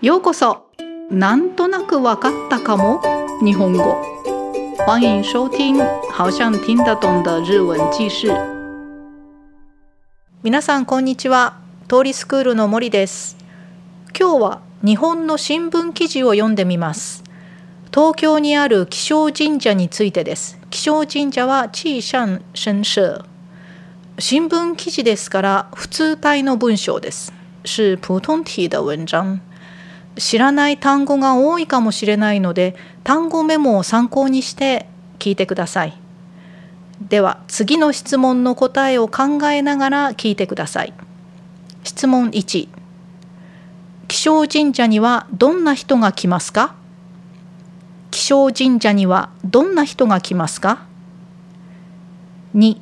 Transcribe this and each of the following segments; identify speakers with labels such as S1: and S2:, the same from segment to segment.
S1: ようこそ。なんとなくわかったかも。日本語。欢迎收听好像听得懂的日文記事。皆さんこんにちは。通りスクールの森です。今日は日本の新聞記事を読んでみます。東京にある気象神社についてです。気象神社は小山神社。新聞記事ですから普通体の文章です。是普通体的文章。知らない単語が多いかもしれないので単語メモを参考にして聞いてください。では次の質問の答えを考えながら聞いてください。質問1気象神社にはどんな人が来ますか？気象神社にはどんな人が来ますか？2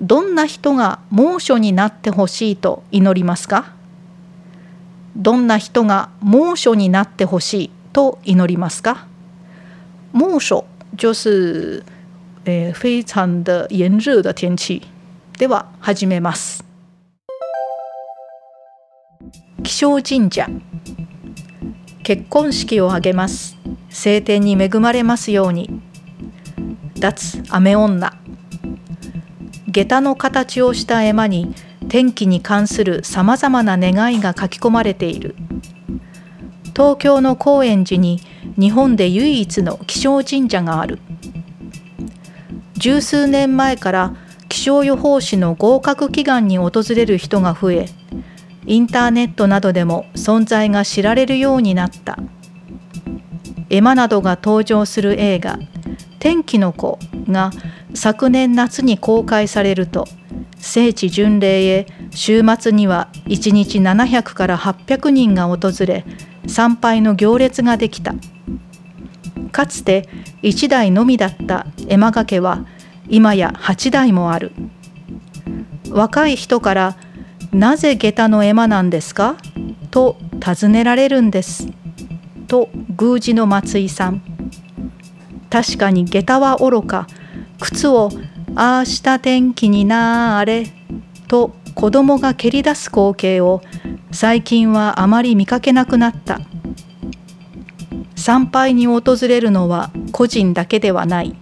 S1: どんな人が猛暑になってほしいと祈りますか？どんな人が猛暑になってほしいと祈りますか？猛暑就是え非常的炎熱的天气。では始めます。気象神社。結婚式を挙げます。晴天に恵まれますように。脱雨女。下駄の形をした絵馬に天気に関するさまざまな願いが書き込まれている。東京の高円寺に日本で唯一の気象神社がある。十数年前から気象予報士の合格祈願に訪れる人が増えインターネットなどでも存在が知られるようになった。絵馬などが登場する映画「天気の子」が昨年夏に公開されると聖地巡礼へ週末には1日700から800人が訪れ参拝の行列ができた。かつて1台のみだった絵馬掛けは今や8台もある。若い人から「なぜ下駄の絵馬なんですか?」と尋ねられるんです。と宮司の松井さん。確かに下駄はおろか。靴を明日天気になーれと子供が蹴り出す光景を最近はあまり見かけなくなった。参拝に訪れるのは個人だけではない。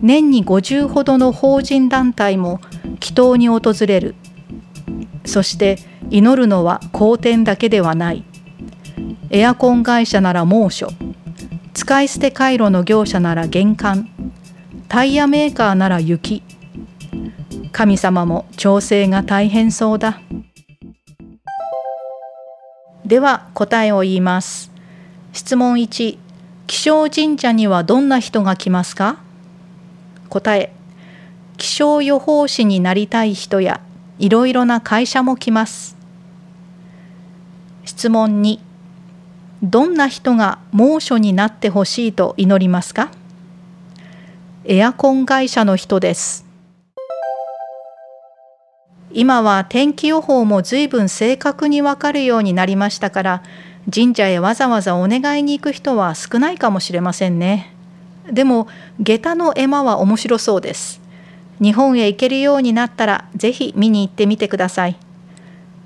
S1: 年に50ほどの法人団体も祈祷に訪れる。そして祈るのは好天だけではない。エアコン会社なら猛暑。使い捨て回路の業者なら玄関。タイヤメーカーなら雪。神様も調整が大変そうだ。では答えを言います。質問1気象神社にはどんな人が来ますか？答え。気象予報士になりたい人やいろいろな会社も来ます。質問2どんな人が猛暑になってほしいと祈りますか？エアコン会社の人です。今は天気予報も随分正確にわかるようになりましたから神社へわざわざお願いに行く人は少ないかもしれませんね。でも下駄の絵馬は面白そうです。日本へ行けるようになったらぜひ見に行ってみてください。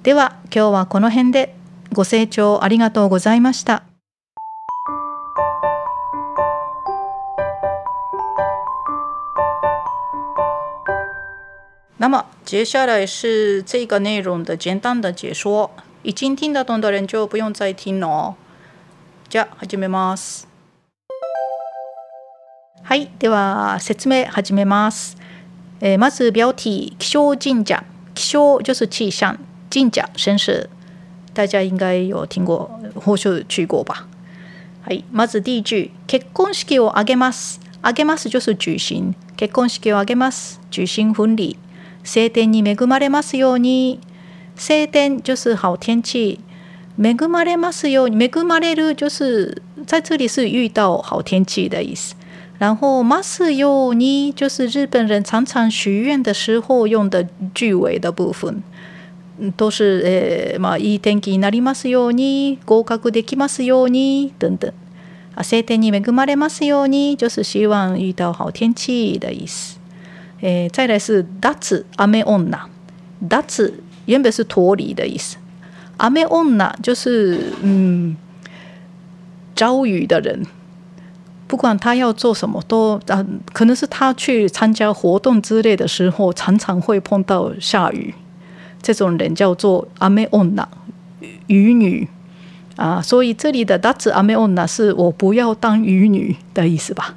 S1: では今日はこの辺でご清聴ありがとうございました。那么接下来是这个内容的简单的解说，已经听得懂的人就不用再听了。じゃあ始めます。はい、では説明始めます。えー、まず标题気象神社，気象就是气象，神社神社，大家应该有听过或是去过吧？はい、まず第一句結婚式を挙げます。挙げます就是举行，結婚式を挙げます，举行婚礼。晴天に恵まれますように晴天就是好天气恵まれますように恵まれる就是在这里是遇到好天气的意思。然后ますように就是日本人常常许愿的时候用的句尾的部分。都是えー、まあいい天気になりますように合格できますように等等。晴天に恵まれますように就是希望遇到好天气的意思。诶，再来是脱阿梅女，脱原本是脱离的意思，阿美翁娜就是嗯，招雨的人，不管他要做什么，都啊，可能是他去参加活动之类的时候，常常会碰到下雨。这种人叫做阿美翁娜，雨女啊。所以这里的ダツ阿美翁娜是我不要当雨女的意思吧。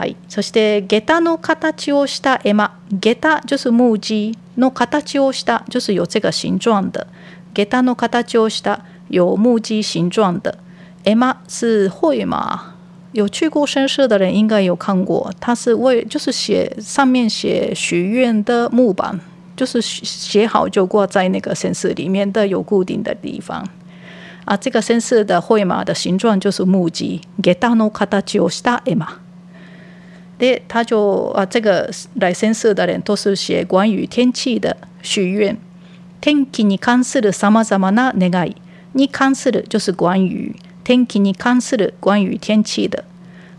S1: はい。そして下駄の形をした絵馬。下駄就是木屐の形をした就是有这个形状的。下駄の形をした有木屐形状的。絵馬是绘马。有去过深社的人应该有看过，它是为就是写上面写许愿的木板，就是写好就挂在那个绅士里面的有固定的地方。啊，这个绅士的绘马的形状就是木屐。下駄の形をした絵馬。对，他就啊，这个来先社的人都是写关于天气的许愿。天気に関するさまざまな願いに関する就是关于天気に関する关于天气的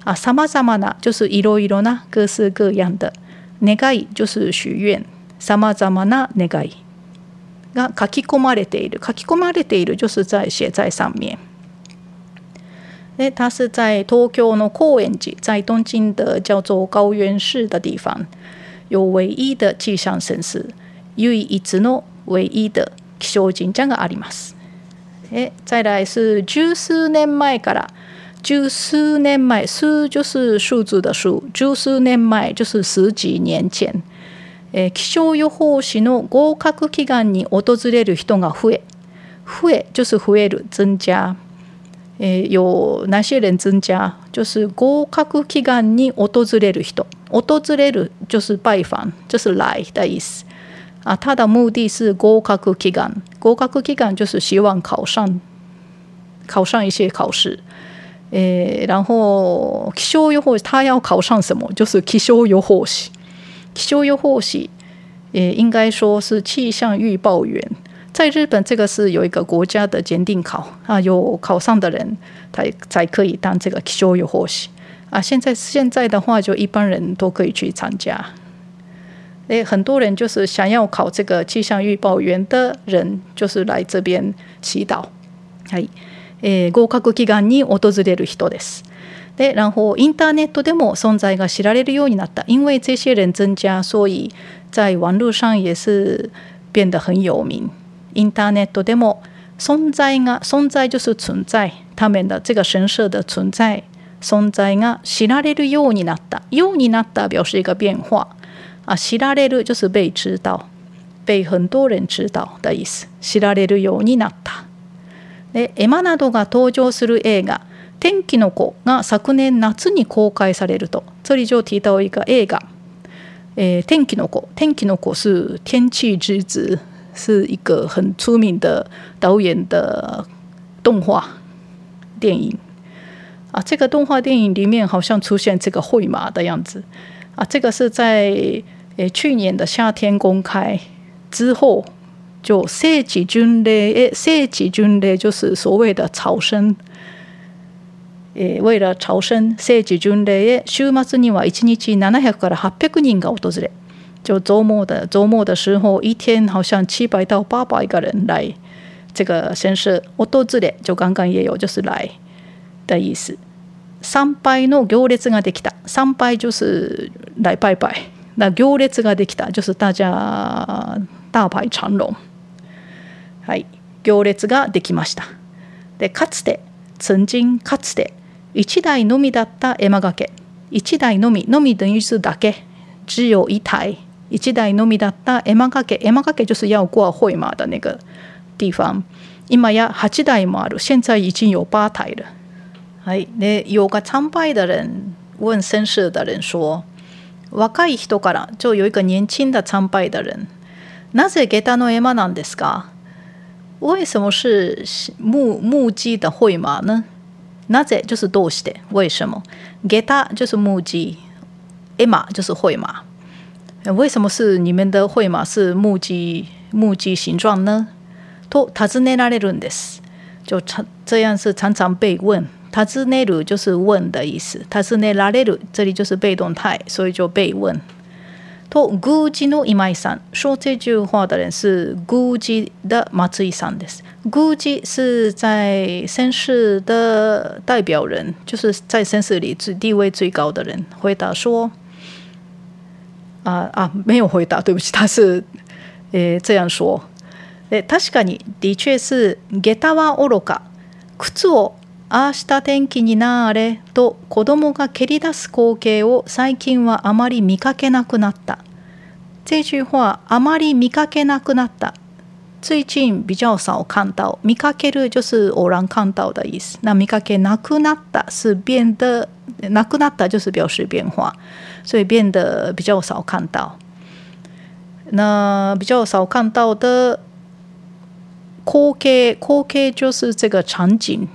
S1: 啊，さまざまな就是いろいろな各式各样的願い就是许愿，さまざまな願いが書き込まれている。書き込まれている就是在写在上面。诶，它是在東京の高円寺，在东京的叫做高原市的地方，有唯一的气象神社，唯一の唯一的気象神社があります。诶，再来是十数年前から，十数年前，数就是数字的数，十数年前就是十几年前。え気象予報士の合格祈願に訪れる人が増え、増え就是増える增加。诶，有哪些人增加？就是合格祈願に訪れる人，訪れる就是拜访，就是来的意思。啊，他的目的是合格祈願，合格祈願就是希望考上，考上一些考试。诶，然后気象予報士他要考上什么？就是気象予報士，気象予報士，诶，应该说是气象预报员。在日本，这个是有一个国家的检定考啊，有考上的人才才可以当这个気象予報士啊。现在现在的话，就一般人都可以去参加。诶，很多人就是想要考这个气象预报员的人，就是来这边祈祷。はい、え合格祈願に訪れる人です。で、然后インターネットでも存在が知られるようになった。因为这些人增加，所以在网络上也是变得很有名。インターネットでも存在が存在就是存在他们的这个神社的存在存在が知られるようになった。ようになった表示一个变化。啊知られる就是被知道。被很多人知道的意思。知られるようになった。でエマなどが登場する映画「天気の子」が昨年夏に公開されると。这里就提到一个映画「えー、天気の子」天気の子是天气之子。是一个很出名的导演的动画电影啊，这个动画电影里面好像出现这个绘马的样子啊，这个是在诶去年的夏天公开之后，就圣吉军嘞，圣吉军嘞就是所谓的朝圣，诶，为了朝圣聖吉巡礼週末には一日700から800人が訪れ 就周末的周末的时候，一天好像七百到八百个人来这个神社。我都知道，就刚刚也有就是来的意思。参拝の行列ができた。参拝就是来拜拜。那行列ができた就是大家大排長龍。はい、行列ができました。で、かつて、曾经かつて一台のみだった絵馬掛け。一台のみ、のみ等于是だけ。只有一台。一台のみだった絵馬掛け絵馬掛け就是要挂绘马的那个地方今や8台もある。现在已经有八台了はい、で有个参拝的人问绅士的人说若い人から就有一个年轻的参拝的人なぜ下駄の絵馬なんですか？为什么是木木屐的绘马呢なぜ就是どうして？为什么下駄就是木屐絵馬就是绘马为什么是你们的会马是木屐木屐形状呢？と尋ねられるんです。就常这样是常常被问。尋ねる就是问的意思。尋ねられる这里就是被动态，所以就被问。 と宮司の今井さん，说这句话的人是宮司的松井さんです。宮司是在绅士的代表人，就是在绅士里最地位最高的人。回答说： 啊啊，没有回答，对不起，他是 诶这样说。え確かに的确是下駄は愚か靴をああした天気になれと子供が蹴り出す光景を最近はあまり見かけなくなった。这句话あまり見かけなくなった。最近比较少看到，見かける就是偶然看到的意思。那見かけなくなった是变得なくなった就是表示变化，所以变得比较少看到。那比较少看到的光景，光景就是这个场景。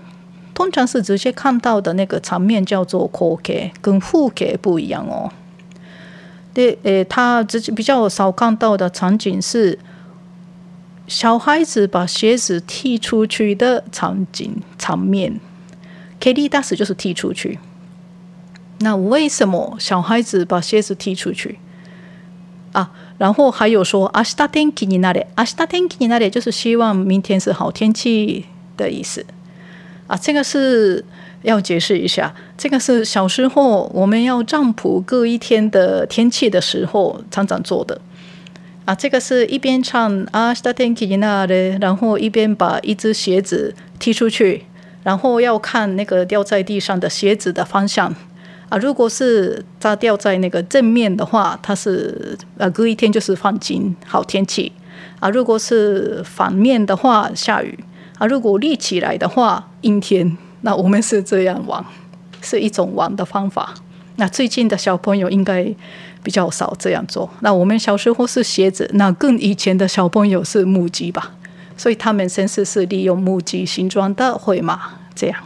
S1: 通常是直接看到的那个场面叫做 “koke”，跟 “fuke” 不一样哦。对，诶，他直接比较少看到的场景是小孩子把鞋子踢出去的场景场面。“keri das” 就是踢出去。 那为什么小孩子把鞋子踢出去啊？然后还有说“明日天気になれ”，“明日天気になれ”就是希望明天是好天气的意思。啊，这个是要解释一下。这个是小时候我们要占卜各一天的天气的时候常常做的。啊，这个是一边唱啊，下天气那的，然后一边把一只鞋子踢出去，然后要看那个掉在地上的鞋子的方向。 啊，如果是它掉在那个正面的话，它是啊隔一天就是放晴好天气。啊，如果是反面的话，下雨。啊，如果立起来的话，阴天。那我们是这样玩，是一种玩的方法。那最近的小朋友应该比较少这样做。那我们小时候是鞋子，那更以前的小朋友是木屐吧？所以他们先是是利用木屐形状的回马这样。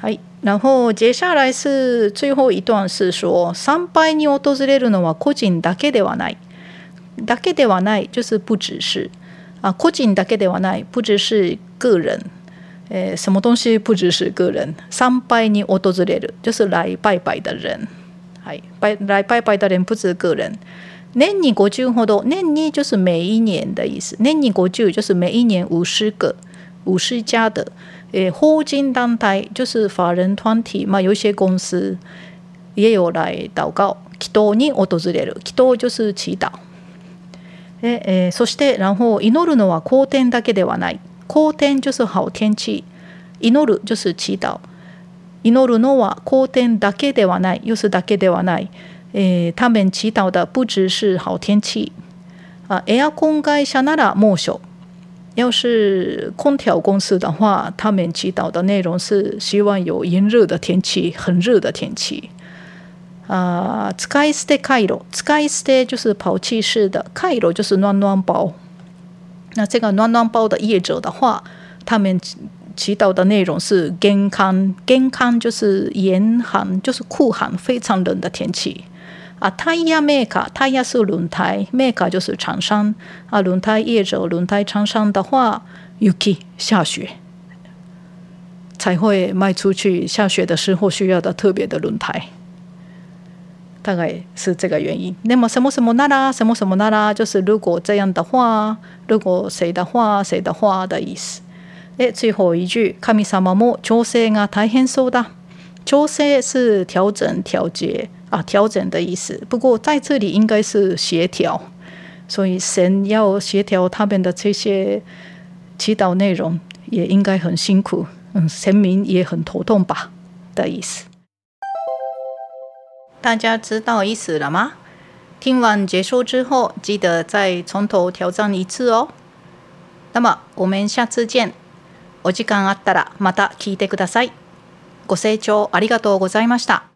S1: 哎，然后接下来是最后一段是说，参拝に訪れるのは個人だけではない。だけではない就是不只是。啊，個人だけではない，不只是个人，诶，什么东西不只是个人？参拜に訪れる，就是来拜拜的人，はい、拜来拜拜的人不止个人。年に五十ほど，年に就是每一年的意思，年に五十就是每一年五十个、五十家的，诶，法人団体就是法人团体嘛，有一些公司也有来祷告，祈祷に訪れる，祈祷就是祈祷。でえー、そして然后祈るのは好天だけではない。好天就是好天气。祈る就是祈祷。祈るのは好天だけではない。又是だけではない。えー、他们祈祷的不只是好天气。啊，エアコン会社なら猛暑。要是空调公司的话，他们祈祷的内容是希望有炎热的天气，很热的天气。啊，使い捨てカイロ，使い捨て就是抛弃式的，カイロ就是暖暖包。那这个暖暖包的业者的话，他们祈祷的内容是健康，健康就是严寒，就是酷寒，非常冷的天气。 啊，タイヤメーカー、タイヤ是轮胎メーカー就是厂商啊，轮胎业者、轮胎厂商的话，Yuki 下雪才会卖出去，下雪的时候需要的特别的轮胎，大概是这个原因。那么什么什么那啦，什么什么那啦，就是如果这样的话，如果谁的话，谁的话的意思。诶，最后一句，神様も調整が大変そうだ。調整是调整、调节啊，调整的意思。不过在这里应该是协调，所以神要协调他们的这些祈祷内容，也应该很辛苦。嗯，神明也很头痛吧的意思。大家知道意思了吗？听完结束之后，记得再从头挑战一次哦。那么我们下次见。お時間あったらまた聞いてください。 ご清聴ありがとうございました。